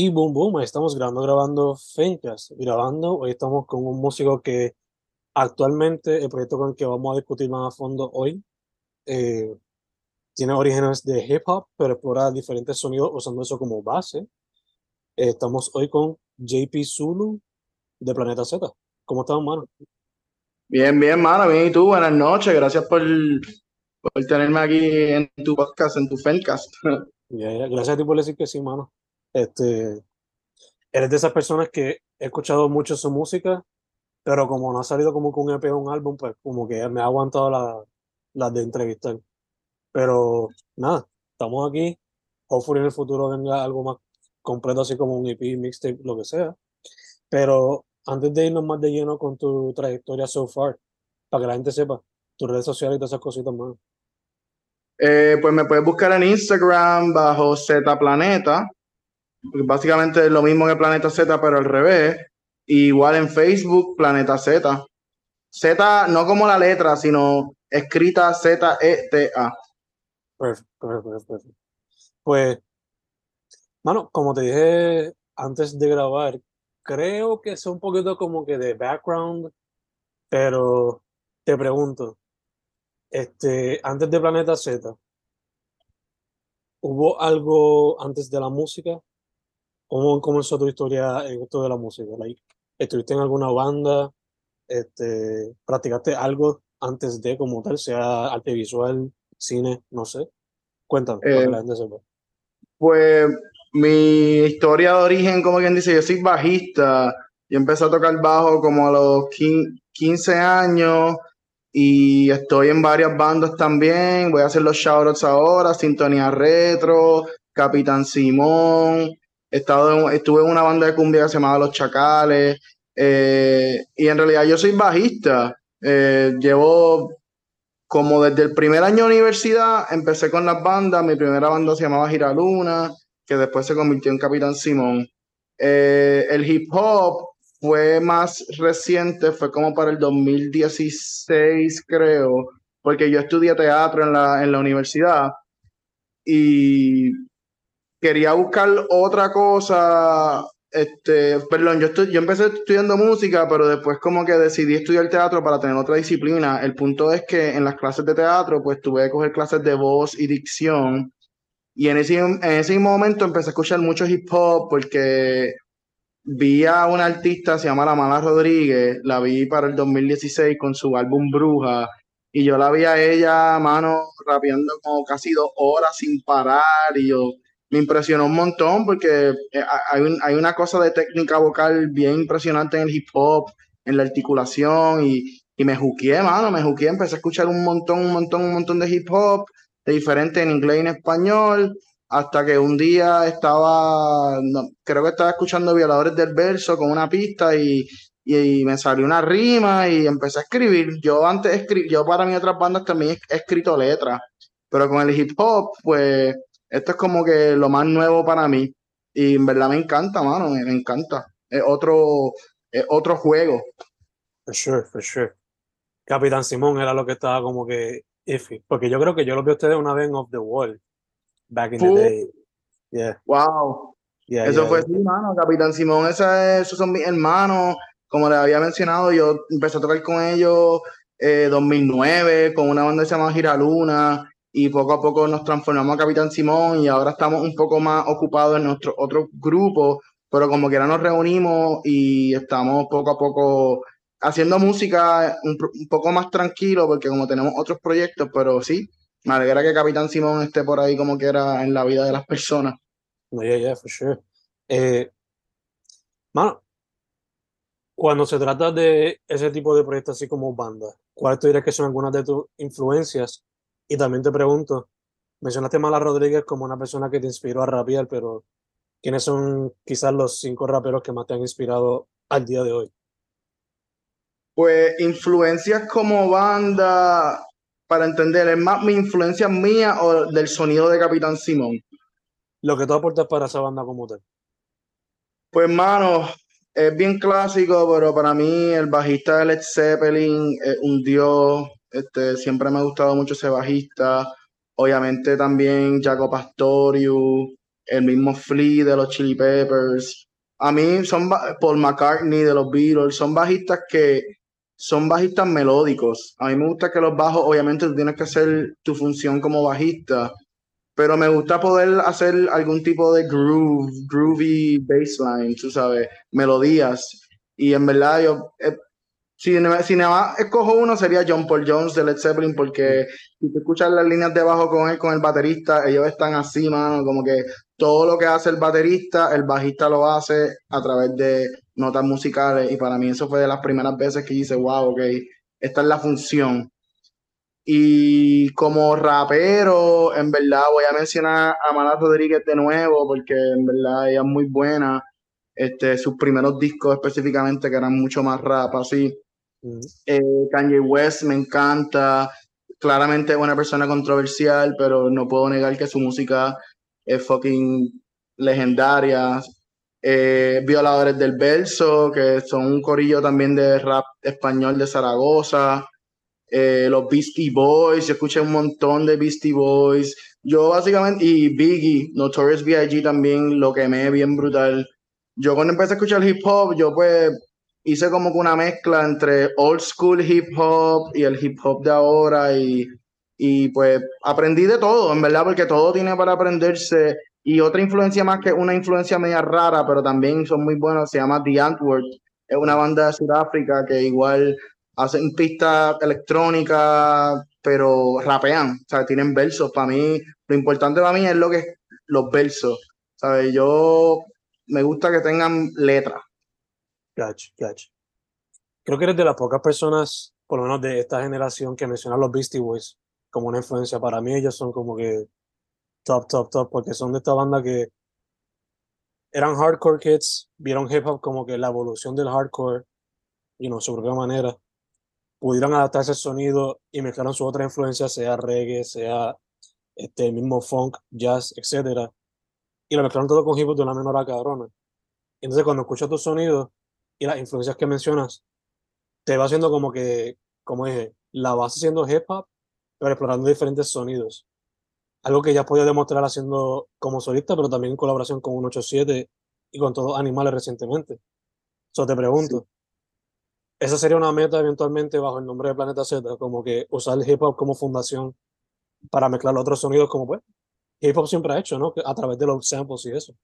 Y boom, boom, estamos grabando, grabando Fencast, grabando. Hoy estamos con un músico que actualmente el proyecto con el que vamos a discutir más a fondo hoy eh, tiene orígenes de hip hop, pero explora diferentes sonidos usando eso como base. Eh, estamos hoy con JP Zulu de Planeta Z. ¿Cómo estás, mano? Bien, bien, mano, bien. ¿Y tú? Buenas noches. Gracias por, por tenerme aquí en tu podcast, en tu Fencast. Gracias a ti por decir que sí, mano. Este, eres de esas personas que he escuchado mucho su música, pero como no ha salido como con un EP o un álbum, pues como que me ha aguantado las la de entrevistar. Pero nada, estamos aquí. Hopefully en el futuro venga algo más completo, así como un EP, mixtape, lo que sea. Pero antes de irnos más de lleno con tu trayectoria so far, para que la gente sepa, tus redes sociales y todas esas cositas más. Eh, pues me puedes buscar en Instagram bajo Z Planeta básicamente es lo mismo que Planeta Z, pero al revés. igual en Facebook, Planeta Z. Z no como la letra, sino escrita Z-E-T-A. Perfecto, perfecto, Pues, mano, como te dije antes de grabar, creo que es un poquito como que de background, pero te pregunto, este, antes de Planeta Z, ¿hubo algo antes de la música? ¿Cómo comenzó tu historia en esto de la música? ¿Estuviste en alguna banda? Este, ¿Practicaste algo antes de como tal, sea arte visual, cine, no sé? Cuéntame, para que Eh, la gente sepa. pues mi historia de origen, como quien dice, yo soy bajista. Yo empecé a tocar bajo como a los 15 años y estoy en varias bandas también. Voy a hacer los shoutouts ahora, Sintonía Retro, Capitán Simón, estado estuve en una banda de cumbia que se llamaba Los Chacales, eh, y en realidad yo soy bajista. Eh, llevo como desde el primer año de universidad, empecé con las bandas. Mi primera banda se llamaba Giraluna, que después se convirtió en Capitán Simón. Eh, el hip hop fue más reciente, fue como para el 2016, creo, porque yo estudié teatro en la, en la universidad y quería buscar otra cosa. Este, perdón, yo, estoy, yo empecé estudiando música, pero después como que decidí estudiar teatro para tener otra disciplina. El punto es que en las clases de teatro, pues tuve que coger clases de voz y dicción. Y en ese, en ese momento empecé a escuchar mucho hip hop porque vi a una artista, se llama La Mala Rodríguez, la vi para el 2016 con su álbum Bruja, y yo la vi a ella, mano, rapeando como casi dos horas sin parar, y yo, me impresionó un montón porque eh, hay, hay, una cosa de técnica vocal bien impresionante en el hip hop, en la articulación y, y me juqué, mano, me juqué, empecé a escuchar un montón, un montón, un montón de hip hop, de diferente en inglés y en español, hasta que un día estaba, no, creo que estaba escuchando Violadores del Verso con una pista y, y, y, me salió una rima y empecé a escribir. Yo antes, escri yo para mis otras bandas también he escrito letras, pero con el hip hop, pues esto es como que lo más nuevo para mí. Y en verdad me encanta, mano, me, encanta. Es otro, es otro juego. For sure, for sure. Capitán Simón era lo que estaba como que iffy. Porque yo creo que yo lo vi a ustedes una vez en Off the Wall. Back in the day. Yeah. Wow. Yeah, Eso yeah, fue yeah. sí, mano. Capitán Simón, esa, esos son mis hermanos. Como les había mencionado, yo empecé a tocar con ellos eh, 2009 con una banda que se llama Giraluna y poco a poco nos transformamos a Capitán Simón y ahora estamos un poco más ocupados en nuestro otro grupo, pero como quiera nos reunimos y estamos poco a poco haciendo música un, poco más tranquilo porque como tenemos otros proyectos, pero sí, me alegra que Capitán Simón esté por ahí como quiera en la vida de las personas. Yeah, yeah, for sure. Eh, mano, cuando se trata de ese tipo de proyectos así como banda, ¿cuáles tú dirías que son algunas de tus influencias y también te pregunto, mencionaste a Mala Rodríguez como una persona que te inspiró a rapear, pero ¿quiénes son quizás los cinco raperos que más te han inspirado al día de hoy? Pues influencias como banda, para entender, ¿es más mi influencia mía o del sonido de Capitán Simón? Lo que tú aportas para esa banda como tal. Pues, mano, es bien clásico, pero para mí el bajista de Led Zeppelin es un dios. Este, siempre me ha gustado mucho ese bajista. Obviamente también Jaco Pastorius, el mismo Flea de los Chili Peppers. A mí son Paul McCartney de los Beatles, son bajistas que son bajistas melódicos. A mí me gusta que los bajos, obviamente tienes que hacer tu función como bajista, pero me gusta poder hacer algún tipo de groove, groovy bassline, tú sabes, melodías. Y en verdad yo, eh, si, si nada más escojo uno sería John Paul Jones de Led Zeppelin, porque si tú escuchas las líneas de bajo con él, con el baterista, ellos están así, mano, como que todo lo que hace el baterista, el bajista lo hace a través de notas musicales. Y para mí eso fue de las primeras veces que hice, wow, ok, esta es la función. Y como rapero, en verdad voy a mencionar a Mala Rodríguez de nuevo, porque en verdad ella es muy buena. Este, sus primeros discos específicamente, que eran mucho más rap, así. Eh, Kanye West me encanta. Claramente es una persona controversial, pero no puedo negar que su música es fucking legendaria. Eh, Violadores del Verso, que son un corillo también de rap español de Zaragoza. Eh, los Beastie Boys, yo escuché un montón de Beastie Boys. Yo básicamente, y Biggie, Notorious B.I.G. también lo quemé bien brutal. Yo cuando empecé a escuchar hip hop, yo pues hice como que una mezcla entre old school hip hop y el hip hop de ahora y, y pues aprendí de todo, en verdad, porque todo tiene para aprenderse. Y otra influencia más que una influencia media rara, pero también son muy buenos, se llama The Antwoord. Es una banda de Sudáfrica que igual hacen pistas electrónicas, pero rapean, o sea, tienen versos. Para mí, lo importante para mí es lo que los versos, ¿sabes? Yo me gusta que tengan letras. Gotcha, gotcha. Creo que eres de las pocas personas, por lo menos de esta generación, que mencionan los Beastie Boys como una influencia. Para mí ellos son como que top, top, top, porque son de esta banda que eran hardcore kids, vieron hip hop como que la evolución del hardcore, y you know, su propia manera, pudieron adaptarse al sonido y mezclaron su otra influencia, sea reggae, sea este, mismo funk, jazz, etc. Y lo mezclaron todo con hip hop de una menor cabrona. Entonces cuando escuchas tus sonidos, y las influencias que mencionas, te va haciendo como que, como dije, la base siendo hip hop, pero explorando diferentes sonidos. Algo que ya has podido demostrar haciendo como solista, pero también en colaboración con 187 y con todos animales recientemente. Eso te pregunto. ¿Esa sería una meta eventualmente bajo el nombre de Planeta Z? Como que usar el hip hop como fundación para mezclar otros sonidos como pues hip hop siempre ha hecho, ¿no? A través de los samples y eso.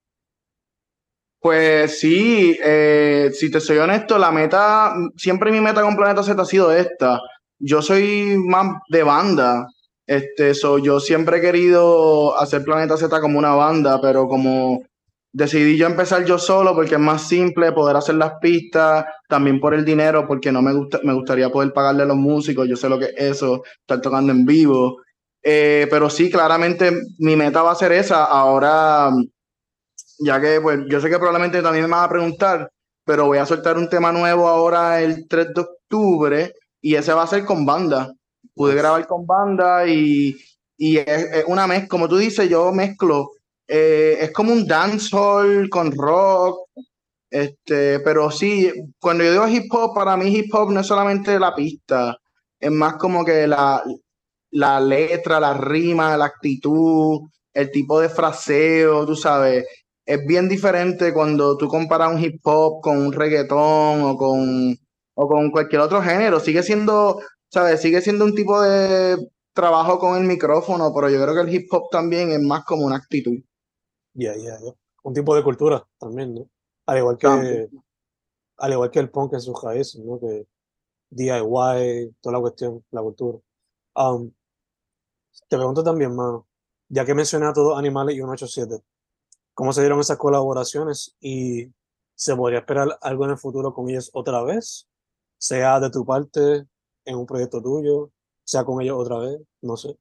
Pues sí, eh, si te soy honesto, la meta, siempre mi meta con Planeta Z ha sido esta. Yo soy más de banda, este, so, yo siempre he querido hacer Planeta Z como una banda, pero como decidí yo empezar yo solo porque es más simple poder hacer las pistas, también por el dinero, porque no me gusta, me gustaría poder pagarle a los músicos, yo sé lo que es eso, estar tocando en vivo. Eh, pero sí, claramente mi meta va a ser esa. Ahora ya que pues yo sé que probablemente también me vas a preguntar, pero voy a soltar un tema nuevo ahora el 3 de octubre y ese va a ser con banda. Pude grabar con banda y, y es, una mezcla, como tú dices, yo mezclo, eh, es como un dancehall con rock, este, pero sí, cuando yo digo hip hop, para mí hip hop no es solamente la pista, es más como que la, la letra, la rima, la actitud, el tipo de fraseo, tú sabes, es bien diferente cuando tú comparas un hip hop con un reggaetón o con, o con cualquier otro género. Sigue siendo, ¿sabes? Sigue siendo un tipo de trabajo con el micrófono, pero yo creo que el hip hop también es más como una actitud. Ya, ya, ya. Un tipo de cultura también, ¿no? Al igual que, al igual que el punk en sus raíces, ¿no? Que DIY, toda la cuestión, la cultura. Um, te pregunto también, mano, ya que mencioné a todos animales y 187, cómo se dieron esas colaboraciones y se podría esperar algo en el futuro con ellos otra vez, sea de tu parte en un proyecto tuyo, sea con ellos otra vez, no sé.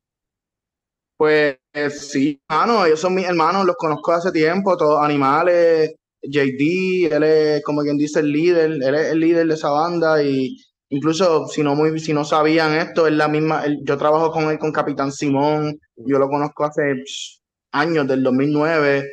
Pues sí, hermano, ellos son mis hermanos, los conozco hace tiempo, todos animales, JD, él es como quien dice el líder, él es el líder de esa banda y incluso si no muy si no sabían esto, es la misma, yo trabajo con él con Capitán Simón, yo lo conozco hace años, del 2009,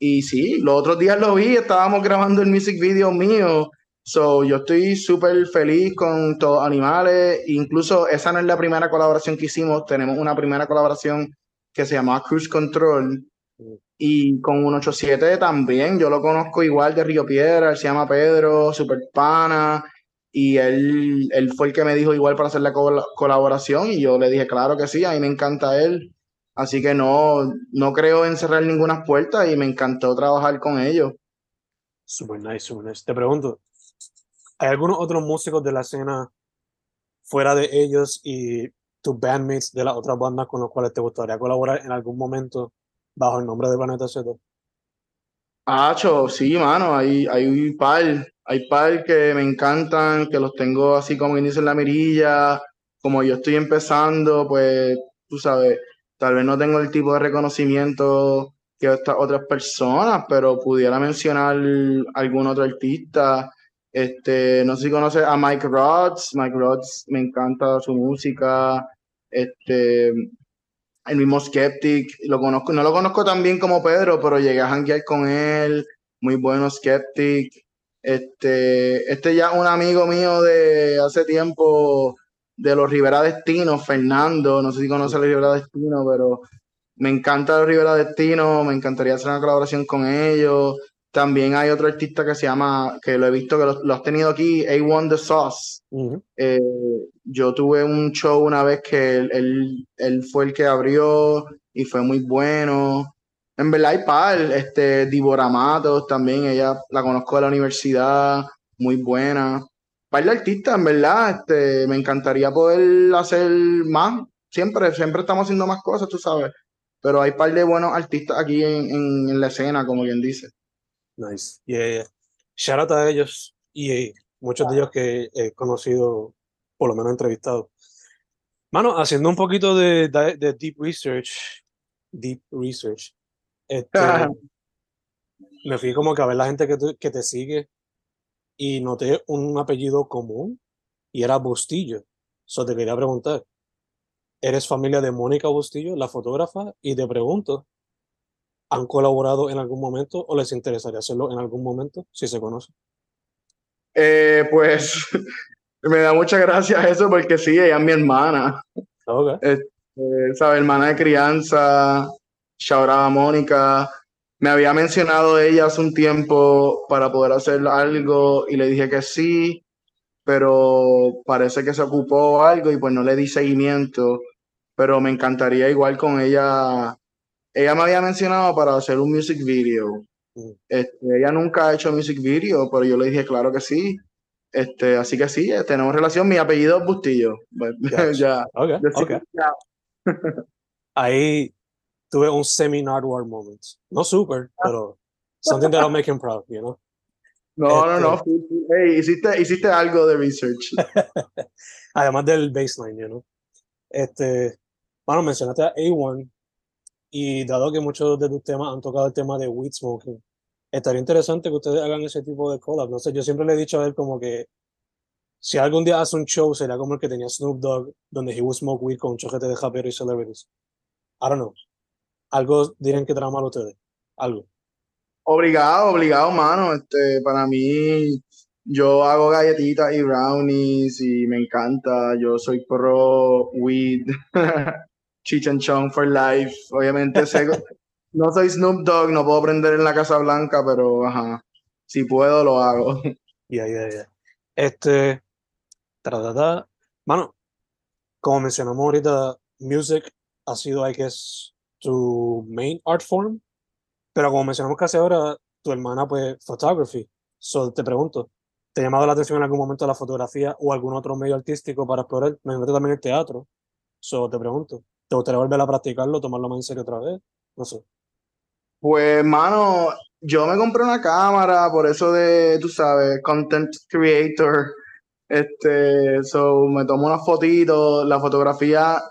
y sí, los otros días lo vi, estábamos grabando el music video mío. So, yo estoy súper feliz con todos animales. Incluso esa no es la primera colaboración que hicimos. Tenemos una primera colaboración que se llama Cruise Control, Mm. Y con 187 también, yo lo conozco igual de Río Piedra, él se llama Pedro, super pana, y él, él fue el que me dijo igual para hacer la col- colaboración, y yo le dije, claro que sí, a mí me encanta él, así que no, no creo en cerrar ninguna puerta y me encantó trabajar con ellos. Super nice, super nice. Te pregunto, ¿hay algunos otros músicos de la escena fuera de ellos y tus bandmates de las otras bandas con los cuales te gustaría colaborar en algún momento bajo el nombre de Planeta Z? Acho, sí, mano, hay, hay un par, hay par que me encantan, que los tengo así como dice en la mirilla, como yo estoy empezando, pues, tú sabes, tal vez no tengo el tipo de reconocimiento que estas otras personas, pero pudiera mencionar algún otro artista, este, no sé si conoces a Mike Rodds, Mike Rodds, me encanta su música, este, el mismo Skeptic, lo conozco, no lo conozco tan bien como Pedro, pero llegué a janguear con él, muy bueno Skeptic. Este, este ya un amigo mío de hace tiempo, de los Rivera Destino, Fernando, no sé si conoce a los Rivera Destino, pero me encanta los Rivera Destino, me encantaría hacer una colaboración con ellos. También hay otro artista que se llama, que lo he visto que lo, lo has tenido aquí, A1 The Sauce. Eh, yo tuve un show una vez que él, él, él fue el que abrió y fue muy bueno. En verdad hay par, este, Débora Matos también, ella la conozco de la universidad, muy buena. Par de artistas, en verdad, este, me encantaría poder hacer más. Siempre, siempre estamos haciendo más cosas, tú sabes. Pero hay par de buenos artistas aquí en, en, en la escena, como quien dice. Nice. Yeah, yeah. Shout out a ellos y eh, muchos de ellos que he conocido, por lo menos entrevistado. Mano, haciendo un poquito de, de, de deep research, deep research, este, me fui como que a ver la gente que, que te sigue y noté un apellido común y era Bustillo. So te quería preguntar, ¿eres familia de Mónica Bustillo, la fotógrafa? Y te pregunto, ¿han colaborado en algún momento o les interesaría hacerlo en algún momento, si se conocen? Eh, pues me da muchas gracias eso porque sí, ella es mi hermana. Ok. Este, ¿sabes? Hermana de crianza, shout out a Mónica. Me había mencionado ella hace un tiempo para poder hacer algo y le dije que sí, pero parece que se ocupó algo y pues no le di seguimiento. Pero me encantaría igual con ella. Ella me había mencionado para hacer un music video. Mm. Este, ella nunca ha hecho music video, pero yo le dije claro que sí. Este, así que sí, eh, tenemos relación. Mi apellido es Bustillo. Pues, ya, Ok, yo sí, ok. ya. Ahí tuve un semi-Nardwar moment. No super, pero something that'll make him proud, you know? No, no, Este- no. sí, sí. Hey, hiciste, hiciste algo de research. Además del baseline, you know? Este, bueno, mencionaste a A1 y dado que muchos de tus temas han tocado el tema de weed smoking, estaría interesante que ustedes hagan ese tipo de collab. No sé, yo siempre le he dicho a él como que si algún día hace un show sería como el que tenía Snoop Dogg, donde he would smoke weed con un chojete de rapero y celebrities. I don't know. Algo dirían que tramar ustedes. Algo. Obligado, obligado, mano. Este, para mí, yo hago galletitas y brownies y me encanta. Yo soy pro weed, Chong for life. Obviamente, sé- no soy Snoop Dogg, no puedo prender en la Casa Blanca, pero ajá, si puedo, lo hago. Ya, ya, ya. Este, tratata. Mano, como mencionamos ahorita, music ha sido, I guess, tu main art form. Pero como mencionamos casi ahora, tu hermana, pues, photography. So, te pregunto, ¿te ha llamado la atención en algún momento la fotografía o algún otro medio artístico para explorar? Me imagino también el teatro. So, te pregunto, ¿te gustaría volver a practicarlo, tomarlo más en serio otra vez? No sé. Pues, mano, yo me compré una cámara, por eso de, tú sabes, content creator. Este, so, me tomo unas fotitos. La fotografía,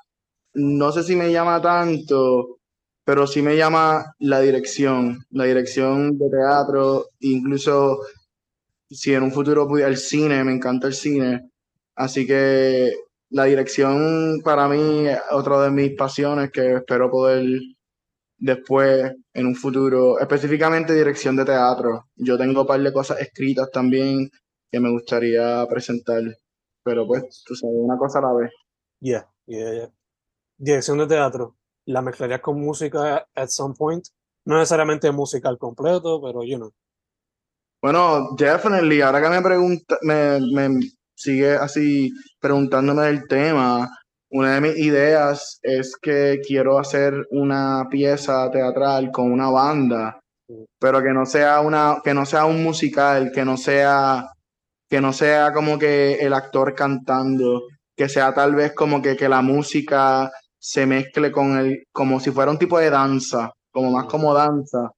no sé si me llama tanto, pero sí me llama la dirección, la dirección de teatro, incluso si en un futuro pudiera el cine, me encanta el cine. Así que la dirección para mí es otra de mis pasiones que espero poder después, en un futuro, específicamente dirección de teatro. Yo tengo un par de cosas escritas también que me gustaría presentar, pero pues, tú sabes, una cosa a la vez. Yeah, yeah, yeah. Dirección de teatro. ¿La mezclarías con música at some point? No necesariamente musical completo, pero you know. Bueno, definitely. Ahora que me pregunta, me, me sigue así preguntándome del tema, una de mis ideas es que quiero hacer una pieza teatral con una banda, pero que no sea una, que no sea un musical, que no sea, que no sea como que el actor cantando, que sea tal vez como que, que la música se mezcle con el, como si fuera un tipo de danza, como más como danza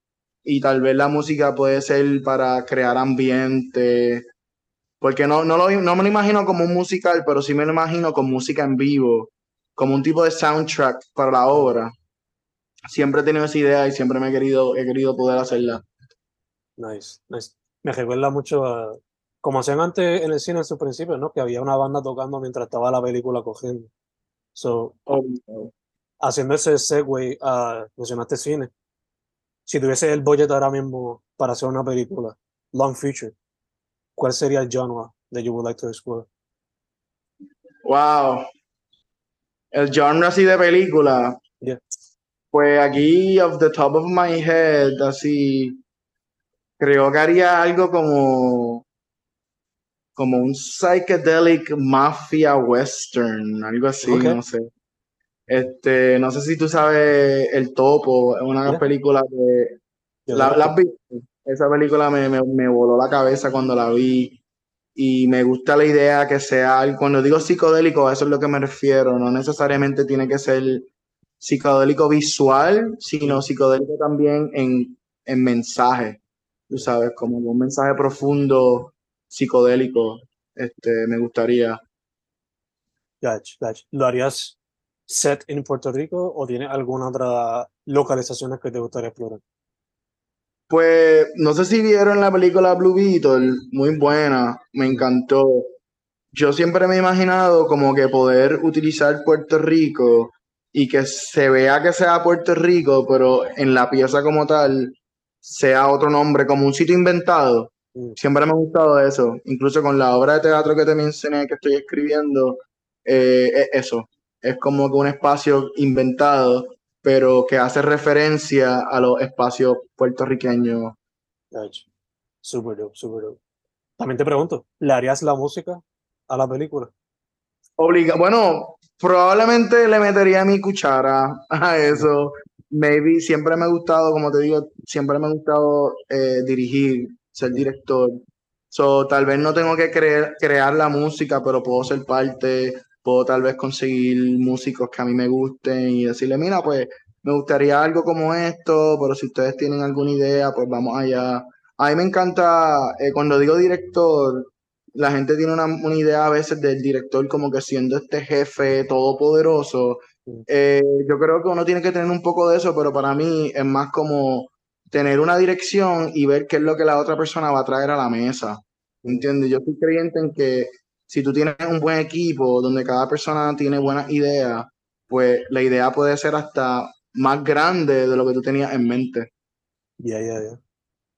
y tal vez la música puede ser para crear ambiente, porque no, no, lo, no me lo imagino como un musical, pero sí me lo imagino con música en vivo, como un tipo de soundtrack para la obra. Siempre he tenido esa idea y siempre me he querido, he querido poder hacerla. Nice, nice. Me recuerda mucho a, como hacían antes en el cine en su principio, ¿no? Que había una banda tocando mientras estaba la película cogiendo. So, Oh, haciendo ese segue a, mencionaste cine, si tuviese el budget ahora mismo para hacer una película, long feature, ¿cuál sería el genre that you would like to explore? Wow. El genre así de película. Yeah. Pues aquí, off the top of my head, así, creo que haría algo como, como un psychedelic mafia western, algo así, no sé. Este, no sé si tú sabes El Topo, es una Yeah. película que Yo la, la has visto. Esa película me, me, me voló la cabeza cuando la vi y me gusta la idea que sea, cuando digo psicodélico, a eso es lo que me refiero, no necesariamente tiene que ser psicodélico visual, sino psicodélico también en, en mensaje, tú sabes, como un mensaje profundo psicodélico, este, me gustaría. Gotcha, gotcha. ¿Lo harías set en Puerto Rico o tiene alguna otra localizaciones que te gustaría explorar? Pues no sé si vieron la película Blue Beetle, muy buena, me encantó. Yo siempre me he imaginado como que poder utilizar Puerto Rico y que se vea que sea Puerto Rico, pero en la pieza como tal sea otro nombre, como un sitio inventado. Mm. Siempre me ha gustado eso, incluso con la obra de teatro que te mencioné que estoy escribiendo, eh, es eso, es como que un espacio inventado, pero que hace referencia a los espacios puertorriqueños. Gotcha. Super dope, super dope. También te pregunto, ¿le harías la música a la película? Obliga bueno, probablemente le metería mi cuchara a eso. Maybe siempre me ha gustado, como te digo, siempre me ha gustado eh, dirigir, ser director. So, tal vez no tengo que creer- crear la música, pero puedo ser parte, puedo tal vez conseguir músicos que a mí me gusten y decirle, mira, pues me gustaría algo como esto, pero si ustedes tienen alguna idea, pues vamos allá. A mí me encanta, eh, cuando digo director, la gente tiene una, una idea a veces del director como que siendo este jefe todopoderoso. Eh, yo creo que uno tiene que tener un poco de eso, pero para mí es más como tener una dirección y ver qué es lo que la otra persona va a traer a la mesa. ¿Entiendes? Yo soy creyente en que si tú tienes un buen equipo donde cada persona tiene buenas ideas, pues la idea puede ser hasta más grande de lo que tú tenías en mente. Ya, ya, ya.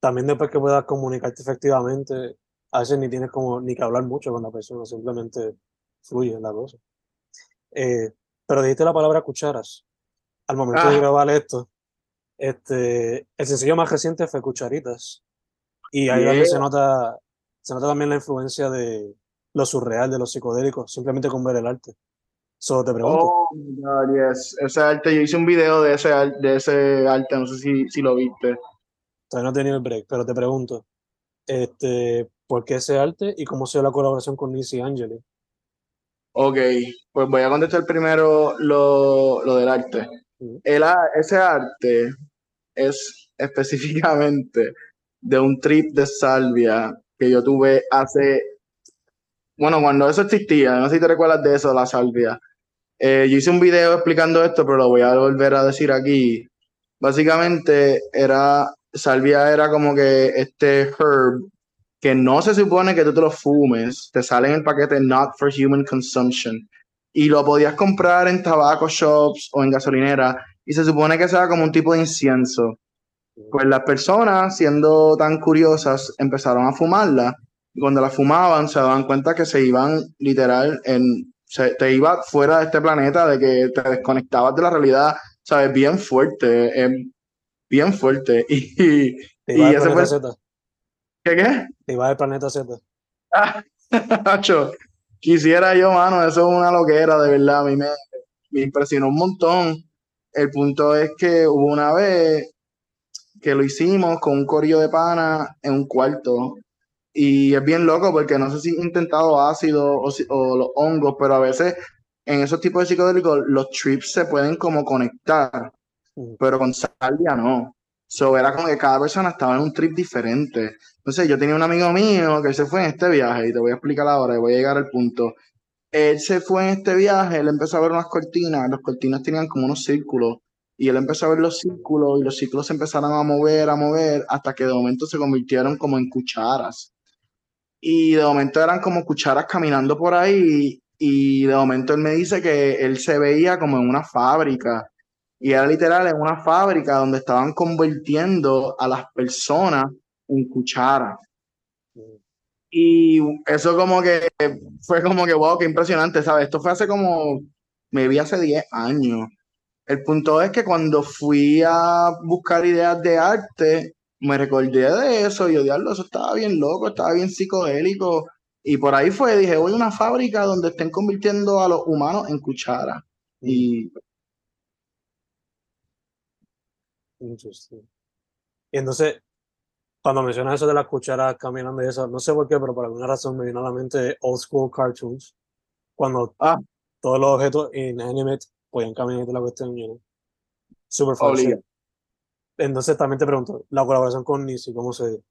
También después que puedas comunicarte efectivamente, a veces ni tienes como ni que hablar mucho con la persona, simplemente fluye la cosa. Eh, pero dijiste la palabra cucharas. Al momento de Ah. grabar esto, este, el sencillo más reciente fue Cucharitas. Y ahí Yeah. se nota, se nota también la influencia de lo surreal, de lo psicodélico, simplemente con ver el arte. Solo te pregunto, Oh my God, yes. Ese arte, yo hice un video de ese, de ese arte, no sé si, si lo viste. todavía no he tenido el break, pero te pregunto, este, ¿por qué ese arte y cómo se dio la colaboración con Nisi Angeli? Ok, pues voy a contestar primero lo, lo del arte. El, ese arte es específicamente de un trip de salvia que yo tuve hace, bueno, cuando eso existía, no sé si te recuerdas de eso, la salvia. Eh, yo hice un video explicando esto, pero lo voy a volver a decir aquí. Básicamente era, salvia era como que este herb que no se supone que tú te lo fumes, te sale en el paquete not for human consumption y lo podías comprar en tabaco shops o en gasolinera y se supone que sea como un tipo de incienso. Pues las personas, siendo tan curiosas, empezaron a fumarla y cuando la fumaban se daban cuenta que se iban literal en, se, te iba fuera de este planeta, de que te desconectabas de la realidad, sabes, bien fuerte, es bien fuerte. Y, Te iba y planeta fue... Z. ¿Qué qué? Te iba al planeta Z. Ah, quisiera yo, mano, eso es una loquera, de verdad, a mí me, me impresionó un montón. El punto es que hubo una vez que lo hicimos con un corillo de pana en un cuarto. Y es bien loco porque no sé si he intentado ácido o, o los hongos, pero a veces en esos tipos de psicodélicos los trips se pueden como conectar, Ujú. pero con salvia no. So, era como que cada persona estaba en un trip diferente. Entonces yo tenía un amigo mío que se fue en este viaje y te voy a explicar ahora y voy a llegar al punto. Él se fue en este viaje, él empezó a ver unas cortinas, las cortinas tenían como unos círculos y él empezó a ver los círculos y los círculos se empezaron a mover, a mover, hasta que de momento se convirtieron como en cucharas. Y de momento eran como cucharas caminando por ahí y de momento él me dice que él se veía como en una fábrica y era literal en una fábrica donde estaban convirtiendo a las personas en cucharas. Y eso como que fue como que, wow, qué impresionante, ¿sabes? Esto fue hace como, me vi hace 10 años. El punto es que cuando fui a buscar ideas de arte, me recordé de eso y odiarlo, eso estaba bien loco, estaba bien psicodélico. Y por ahí fue, dije, voy a una fábrica donde estén convirtiendo a los humanos en cucharas. Y Interesting. Y entonces, cuando mencionas eso de las cucharas caminando y eso, no sé por qué, pero por alguna razón me vino a la mente old school cartoons, cuando Ah. todos los objetos inanimate podían caminar toda la cuestión, know. Super shit. Entonces también te pregunto, la colaboración con Nisi, ¿cómo se dio?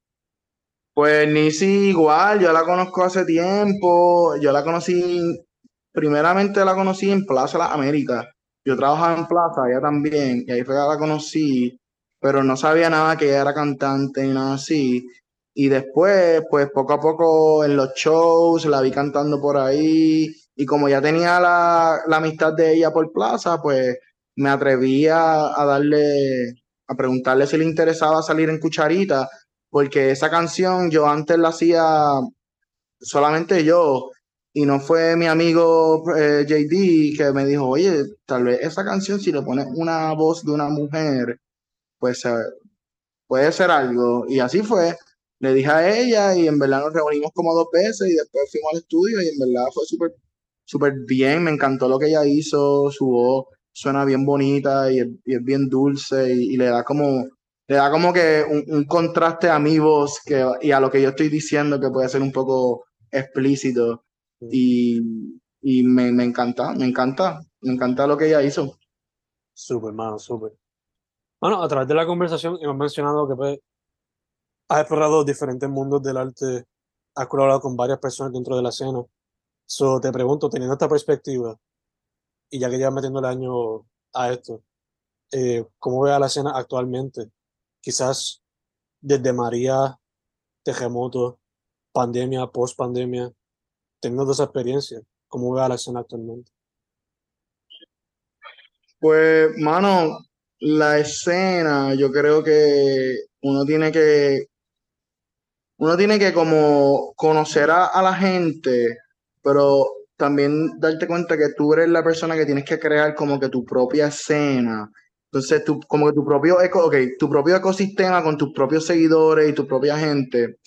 Pues Nisi igual, yo la conozco hace tiempo, yo la conocí, primeramente la conocí en Plaza Las Américas, yo trabajaba en Plaza, ella también, y ahí fue que la conocí, pero no sabía nada que ella era cantante ni nada así, y después, pues poco a poco en los shows, la vi cantando por ahí, y como ya tenía la, amistad de ella por Plaza, pues me atreví a, a darle, a preguntarle si le interesaba salir en Cucharita, porque esa canción yo antes la hacía solamente yo. Y no fue mi amigo eh, JD que me dijo, oye, tal vez esa canción si le pones una voz de una mujer, pues eh, puede ser algo. Y así fue. Le dije a ella y en verdad nos reunimos como dos veces y después fuimos al estudio y en verdad fue súper súper bien, me encantó lo que ella hizo, su voz suena bien bonita y es, y es bien dulce y, y le da como le da como que un, un contraste a mi voz que, y a lo que yo estoy diciendo que puede ser un poco explícito y, y me, me encanta, me encanta, me encanta lo que ella hizo. Súper, mano, súper. Bueno, a través de la conversación hemos mencionado que pues, has explorado diferentes mundos del arte, has colaborado con varias personas dentro de la escena. So, te pregunto, teniendo esta perspectiva, y ya que llevas metiéndole años a esto, eh, ¿cómo ves a la escena actualmente? Quizás desde María, terremoto, pandemia, post pandemia, teniendo esa experiencia, ¿cómo ves a la escena actualmente? Pues, mano, la escena, yo creo que uno tiene que, uno tiene que como conocer a, a la gente, pero también darte cuenta que tú eres la persona que tienes que crear como que tu propia escena. Entonces, tú, como que tu propio, eco, ok, tu propio ecosistema con tus propios seguidores y tu propia gente.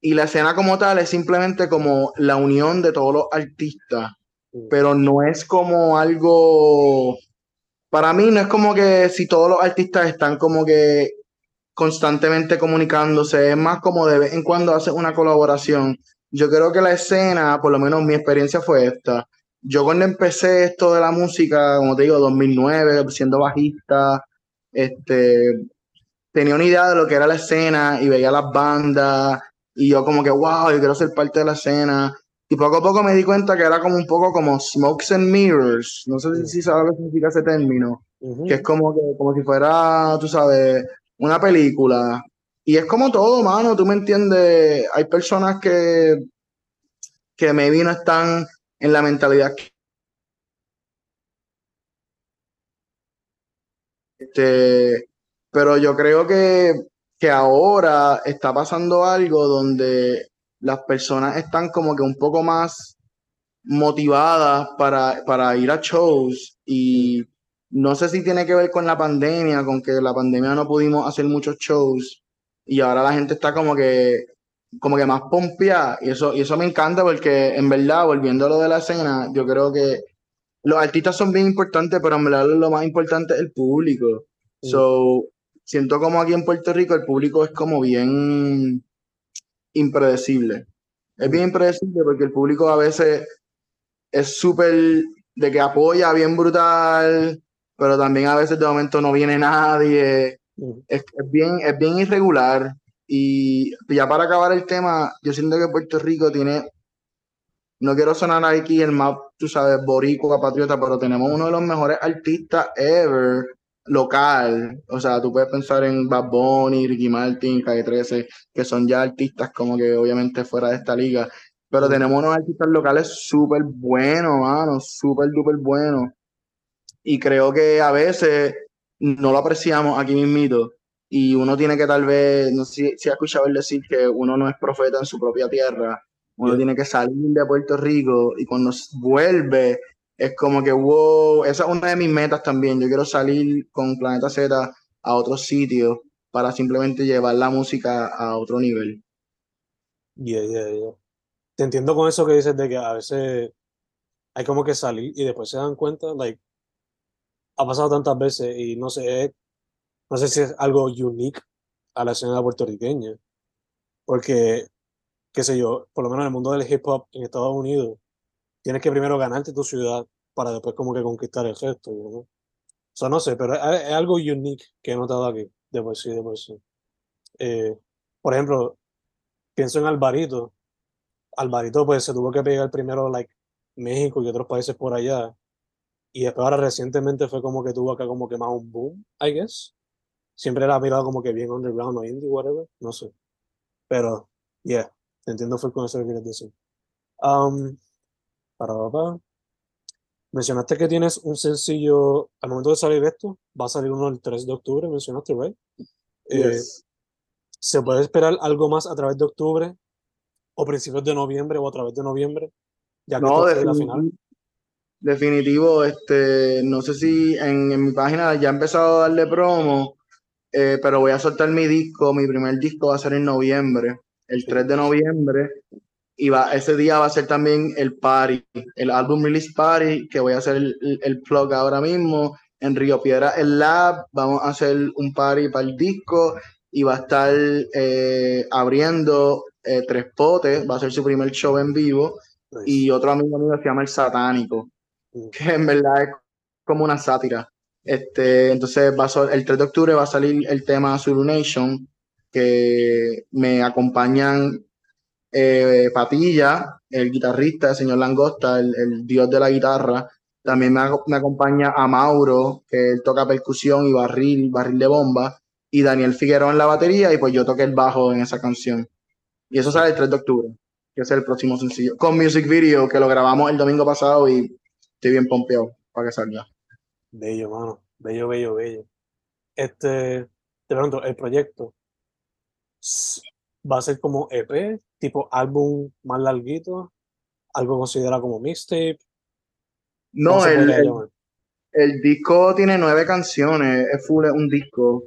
Y la escena como tal es simplemente como la unión de todos los artistas, Mm. pero no es como algo para mí no es como que si todos los artistas están como que constantemente comunicándose, es más como de vez en cuando haces una colaboración. Yo creo que la escena, por lo menos mi experiencia fue esta. Yo cuando empecé esto de la música, como te digo, 2009, siendo bajista, este, tenía una idea de lo que era la escena y veía las bandas y yo como que, wow, yo quiero ser parte de la escena. Y poco a poco me di cuenta que era como un poco como smokes and mirrors. No sé si, si sabes lo que significa ese término que es como que, como si fuera, tú sabes, una película. Y es como todo, mano, tú me entiendes. Hay personas que, que maybe no están en la mentalidad que- este, pero yo creo que, que ahora está pasando algo donde las personas están como que un poco más motivadas para, para ir a shows y no sé si tiene que ver con la pandemia, con que la pandemia no pudimos hacer muchos shows y ahora la gente está como que como que más pompeada y eso, y eso me encanta porque en verdad, volviendo a lo de la escena, yo creo que los artistas son bien importantes, pero en verdad lo más importante es el público. So, siento como aquí en Puerto Rico el público es como bien impredecible. Es bien impredecible porque el público a veces es súper de que apoya bien brutal, pero también a veces de momento no viene nadie. Es, es, bien, es bien irregular. Y ya para acabar el tema, yo siento que Puerto Rico tiene, no quiero sonar aquí el más, tú sabes, boricua, patriota, pero tenemos uno de los mejores artistas ever local. O sea, tú puedes pensar en Bad Bunny, Ricky Martin, Calle 13, que son ya artistas como que obviamente fuera de esta liga. Pero tenemos unos artistas locales súper buenos, mano, súper, súper buenos. Y creo que a veces no lo apreciamos aquí mismito. Y uno tiene que tal vez, no sé si, ha escuchado él decir que uno no es profeta en su propia tierra. Uno tiene que salir de Puerto Rico y cuando vuelve es como que, wow, esa es una de mis metas también. Yo quiero salir con Planeta Z a otros sitios para simplemente llevar la música a otro nivel. Yeah, yeah, yeah. Te entiendo con eso que dices de que a veces hay como que salir y después se dan cuenta, like, ha pasado tantas veces y no sé, no sé si es algo unique a la escena puertorriqueña, porque, qué sé yo, por lo menos en el mundo del hip hop en Estados Unidos, tienes que primero ganarte tu ciudad para después como que conquistar el gesto, ¿no? O sea, no sé, pero es, algo unique que he notado aquí, de por sí, de por sí. Eh, por ejemplo, pienso en Alvarito. Alvarito pues se tuvo que pegar primero like México y otros países por allá. Y después ahora recientemente fue como que tuvo acá como que más un boom, I guess. Siempre era mirado como que bien underground o indie, whatever, no sé. Pero, yeah, entiendo fue con eso que quieres decir. Um, para papá. Mencionaste que tienes un sencillo, al momento de salir esto, va a salir uno el 3 de octubre, mencionaste, ¿right? Eh, ¿Se puede esperar algo más a través de octubre o principios de noviembre o a través de noviembre? Ya que no, la final. definitivo, este, no sé si en, mi página ya he empezado a darle promo, eh, pero voy a soltar mi disco, mi primer disco va a ser en noviembre, el 3 de noviembre, y va, ese día va a ser también el party, el álbum release party, que voy a hacer el, el, plug ahora mismo. En Río Piedra, el Lab, vamos a hacer un party para el disco y va a estar eh, abriendo eh, Tres Potes, va a ser su primer show en vivo. Y otro amigo mío se llama El Satánico, mm. que en verdad es como una sátira. Este, entonces va a, el 3 de octubre va a salir el tema Zulu Nation, que me acompañan eh, Patilla, el guitarrista, el señor Langosta, el, dios de la guitarra. También me, acompaña a Mauro, que él toca percusión y barril, barril de bomba. Y Daniel Figueroa en la batería, y pues yo toqué el bajo en esa canción. Y eso sale el 3 de octubre, que es el próximo sencillo. Con music video, que lo grabamos el domingo pasado y estoy bien pompeado para que salga. Bello, mano. Bello, bello, bello. Este, te pregunto, el proyecto va a ser como EP, tipo álbum más larguito, algo considerado como mixtape. No, el, el, disco tiene nueve canciones, es full, es un disco.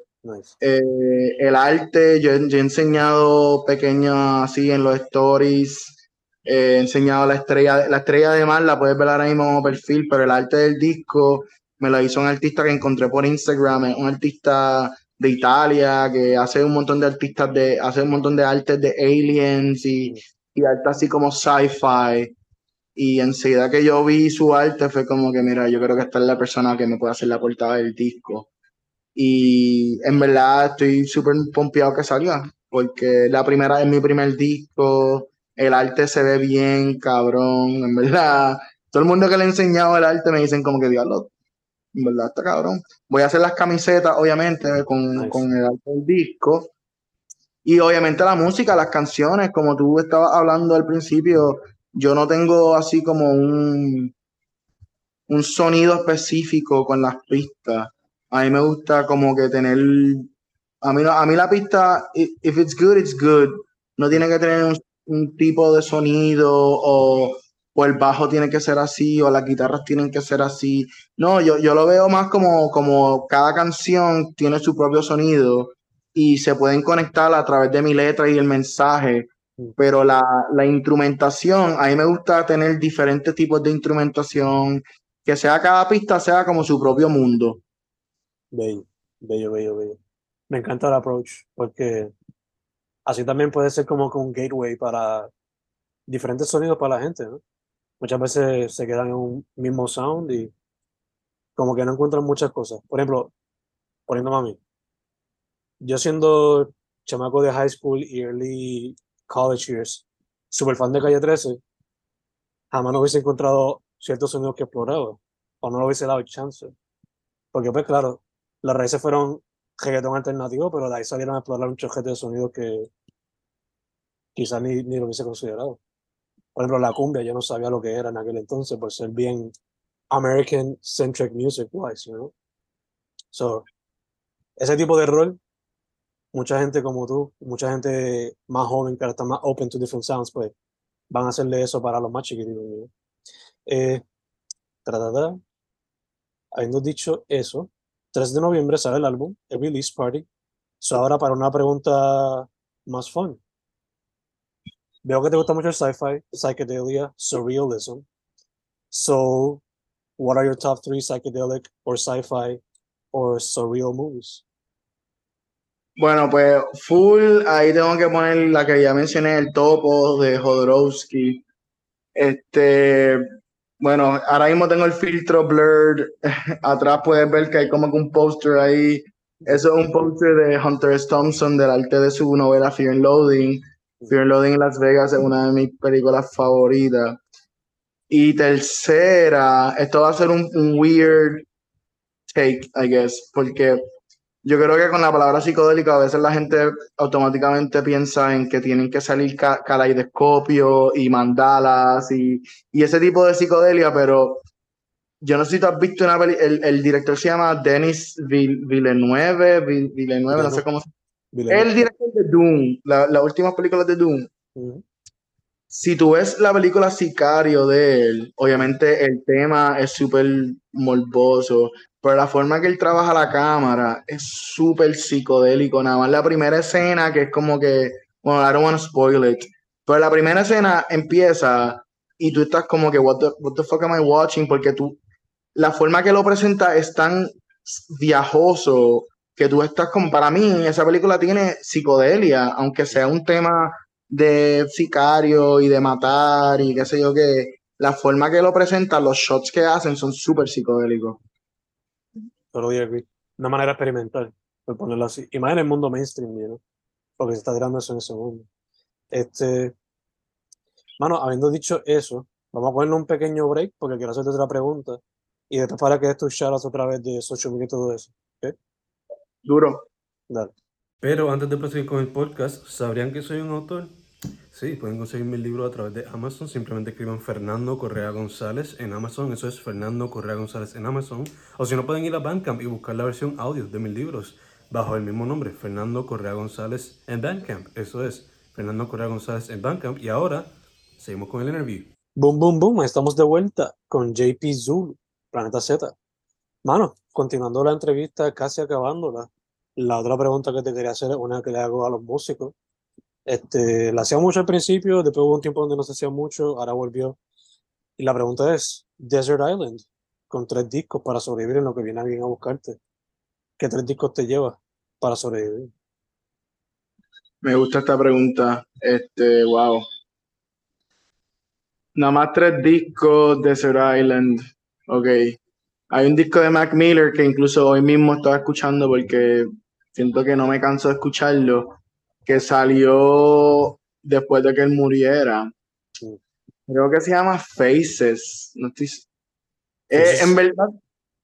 Eh, el arte, yo, he enseñado pequeño así en los stories, he enseñado la estrella, la estrella de mar, la puedes ver ahora mismo como perfil, pero el arte del disco me lo hizo un artista que encontré por Instagram, un artista de Italia, que hace un montón de artistas de, hace un montón de artes de aliens y, y arte así como sci-fi. Y enseguida que yo vi su arte fue como que, mira, yo creo que esta es la persona que me puede hacer la portada del disco. Y en verdad estoy súper pompeado que salga, porque la primera es mi primer disco, el arte se ve bien, cabrón, en verdad. Todo el mundo que le he enseñado el arte me dicen como que, diablo, verdad está cabrón. Voy a hacer las camisetas, obviamente, con, con el, el disco. Y obviamente la música, las canciones, como tú estabas hablando al principio, yo no tengo así como un, un sonido específico con las pistas. A mí me gusta como que tener... A mí, a mí la pista, if it's good, it's good. No tiene que tener un, un tipo de sonido o o el bajo tiene que ser así, o las guitarras tienen que ser así. No, yo, yo lo veo más como, como cada canción tiene su propio sonido y se pueden conectar a través de mi letra y el mensaje, Mm. pero la, la instrumentación, a mí me gusta tener diferentes tipos de instrumentación, que sea cada pista sea como su propio mundo. Bello, bello, bello, bello. Me encanta el approach porque así también puede ser como un gateway para diferentes sonidos para la gente, ¿no? Muchas veces se quedan en un mismo sound y como que no encuentran muchas cosas. Por ejemplo, poniéndome a mí, yo siendo chamaco de high school y early college years, super fan de Calle 13, jamás no hubiese encontrado ciertos sonidos que exploraba o no le hubiese dado chance. Porque pues claro, las raíces fueron reggaetón alternativo, pero de ahí salieron a explorar un chojete de sonidos que quizás ni, ni lo hubiese considerado. Por ejemplo, la cumbia, yo no sabía lo que era en aquel entonces por ser bien American-centric music-wise, you know? So, ese tipo de rol, mucha gente como tú, mucha gente más joven que está más open to different sounds, pues van a hacerle eso para los más chiquititos. know? Eh. Habiendo dicho eso, 3 de noviembre sale el álbum, el release party. So ahora para una pregunta más fun. Veo que te gusta mucho el sci-fi, psychedelia, surrealism. So, what are your top three psychedelic or sci-fi or surreal movies? Bueno, pues full, ahí tengo que poner la que ya mencioné, el topo de Jodorowsky. Este, bueno, ahora mismo tengo el filtro blurred. Atrás puedes ver que hay como que un póster ahí. Eso es un póster de Hunter S. Thompson del arte de su novela Fear and Loathing. Fear and Loathing en Las Vegas es una de mis películas favoritas. Y tercera, esto va a ser un, un weird take, I guess, porque yo creo que con la palabra psicodélico a veces la gente automáticamente piensa en que tienen que salir ca y mandalas y, y, ese tipo de psicodelia, pero yo no sé si tú has visto una peli el, el, director se llama Denis Villeneuve, Villeneuve, no sé cómo se llama. El director de Doom, las la últimas películas de Doom. Uh -huh. Si tú ves la película Sicario de él, obviamente el tema es súper morboso, pero la forma que él trabaja la cámara es súper psicodélico. Nada más la primera escena, que es como que, bueno, I don't want to spoil it, pero la primera escena empieza y tú estás como que, what the, what the fuck am I watching? Porque tú, la forma que lo presenta es tan viajoso que tú estás como, para mí, esa película tiene psicodelia, aunque sea un tema de sicario y de matar y qué sé yo qué, la forma que lo presenta, los shots que hacen son súper psicodélicos. Agree. Una manera experimental, por ponerlo así. Y más en el mundo mainstream, ¿no? Porque se está tirando eso en ese mundo. Este, mano, habiendo dicho eso, vamos a ponerle un pequeño break porque quiero hacerte otra pregunta. Y después para que des tus shoutouts otra vez de social media y todo eso. ¿Ok? Duro. Dale. Pero antes de proseguir con el podcast, ¿sabrían que soy un autor? Sí, pueden conseguir mi libro a través de Amazon. Simplemente escriban Fernando Correa González en Amazon. Eso es Fernando Correa González en Amazon. O si no, pueden ir a Bandcamp y buscar la versión audio de mis libros bajo el mismo nombre, Fernando Correa González en Bandcamp. Eso es Fernando Correa González en Bandcamp. Y ahora, seguimos con el interview. Boom, boom, boom. Estamos de vuelta con JP Zulu, Planeta Z. Mano, continuando la entrevista, casi acabándola. La otra pregunta que te quería hacer es una que le hago a los músicos. Este, la hacía mucho al principio, después hubo un tiempo donde no se hacía mucho, ahora volvió. Y la pregunta es, Desert Island, con tres discos para sobrevivir en lo que viene alguien a buscarte. ¿Qué tres discos te llevas para sobrevivir? Me gusta esta pregunta. Este, wow. Nada más tres discos de Desert Island. Ok. Hay un disco de Mac Miller que incluso hoy mismo estaba escuchando porque siento que no me canso de escucharlo que salió después de que él muriera. Creo que se llama Faces. No estoy... eh, en verdad,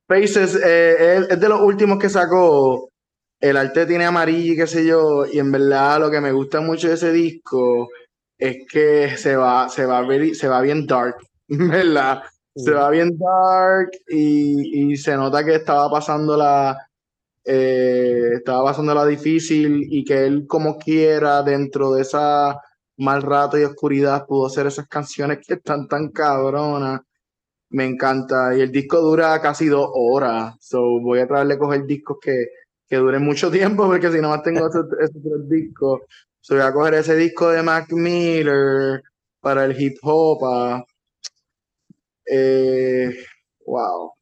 Faces eh, es, de los últimos que sacó. El arte tiene amarillo y qué sé yo. Y en verdad lo que me gusta mucho de ese disco es que se va, se va, se va bien dark. ¿Verdad? Se va bien dark y, y se nota que estaba pasando la, eh, estaba pasándola difícil y que él como quiera dentro de esa mal rato y oscuridad pudo hacer esas canciones que están tan cabronas. Me encanta. Y el disco dura casi dos horas. So voy a tratarle a coger discos que, que duren mucho tiempo, porque si no más tengo esos, esos tres discos. So voy a coger ese disco de Mac Miller para el hip hop. ah. Eh, wow.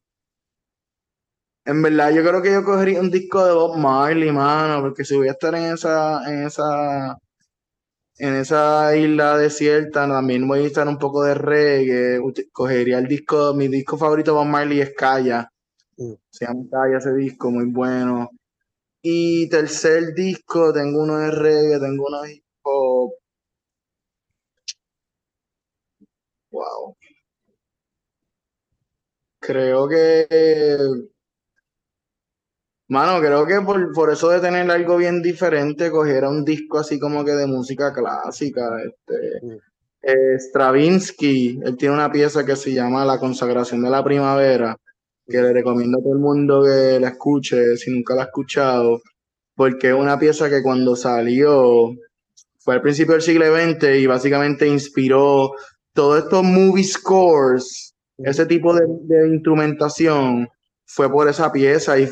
En verdad, yo creo que yo cogería un disco de Bob Marley, mano, porque si voy a estar en esa, en esa, en esa isla desierta, también voy a estar un poco de reggae. Cogería el disco, mi disco favorito de Bob Marley es Calla. Mm. Se llama Calla ese disco, muy bueno. Y tercer disco, tengo uno de reggae, tengo uno de hip hop. Wow. Creo que, mano, creo que por, por eso de tener algo bien diferente, cogiera un disco así como que de música clásica. Este, Mm. eh, Stravinsky, él tiene una pieza que se llama La consagración de la primavera, que le recomiendo a todo el mundo que la escuche, si nunca la ha escuchado, porque es una pieza que cuando salió fue al principio del siglo XX y básicamente inspiró todos estos movie scores, ese tipo de, de instrumentación fue por esa pieza y,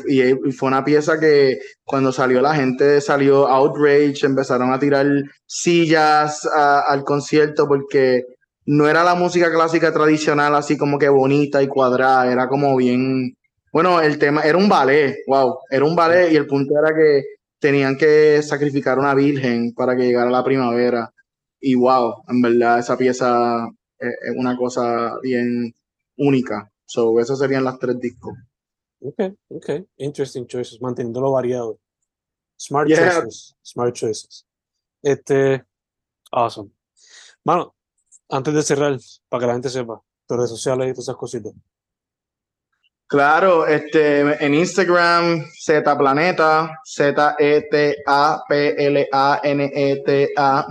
fue una pieza que cuando salió la gente salió outrage, empezaron a tirar sillas al concierto porque no era la música clásica tradicional así como que bonita y cuadrada, era como bien, bueno, el tema era un ballet, wow, era un ballet y el punto era que tenían que sacrificar una virgen para que llegara la primavera y wow, en verdad esa pieza es, una cosa bien única. So, esos serían las tres discos. Ok, ok. Interesting choices, manteniéndolo variado. Smart Yeah. choices, smart choices. Este, awesome. Mano, antes de cerrar, para que la gente sepa, tus redes sociales y todas esas cositas. Claro, este, en Instagram, Z Planeta, Z-E-T-A-P-L-A-N-E-T-A.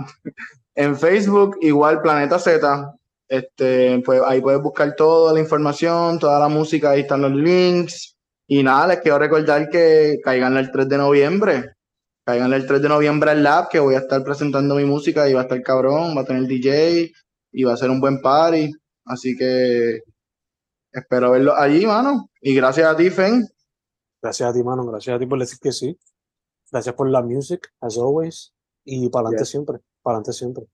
En Facebook, igual Planeta Z. Este, pues ahí puedes buscar toda la información, toda la música, ahí están los links. Y nada, les quiero recordar que caigan el 3 de noviembre. Caigan el 3 de noviembre al Lab, que voy a estar presentando mi música y va a estar cabrón, va a tener DJ y va a ser un buen party. Así que espero verlo allí, mano. Y gracias a ti, Fen. Gracias a ti, mano. Gracias a ti por decir que sí. Gracias por la music, as always. Y para adelante Yes. siempre. Para adelante siempre.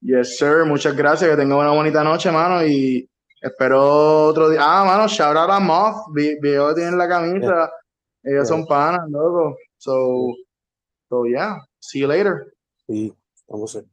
Yes, sir. Muchas gracias. Que tenga una bonita noche, mano. Y espero otro día. Ah, mano, shout out a Moth. Veo que tienen la camisa. Ellos Yeah. son panas, loco. So, so yeah. See you later. Y vamos a ver.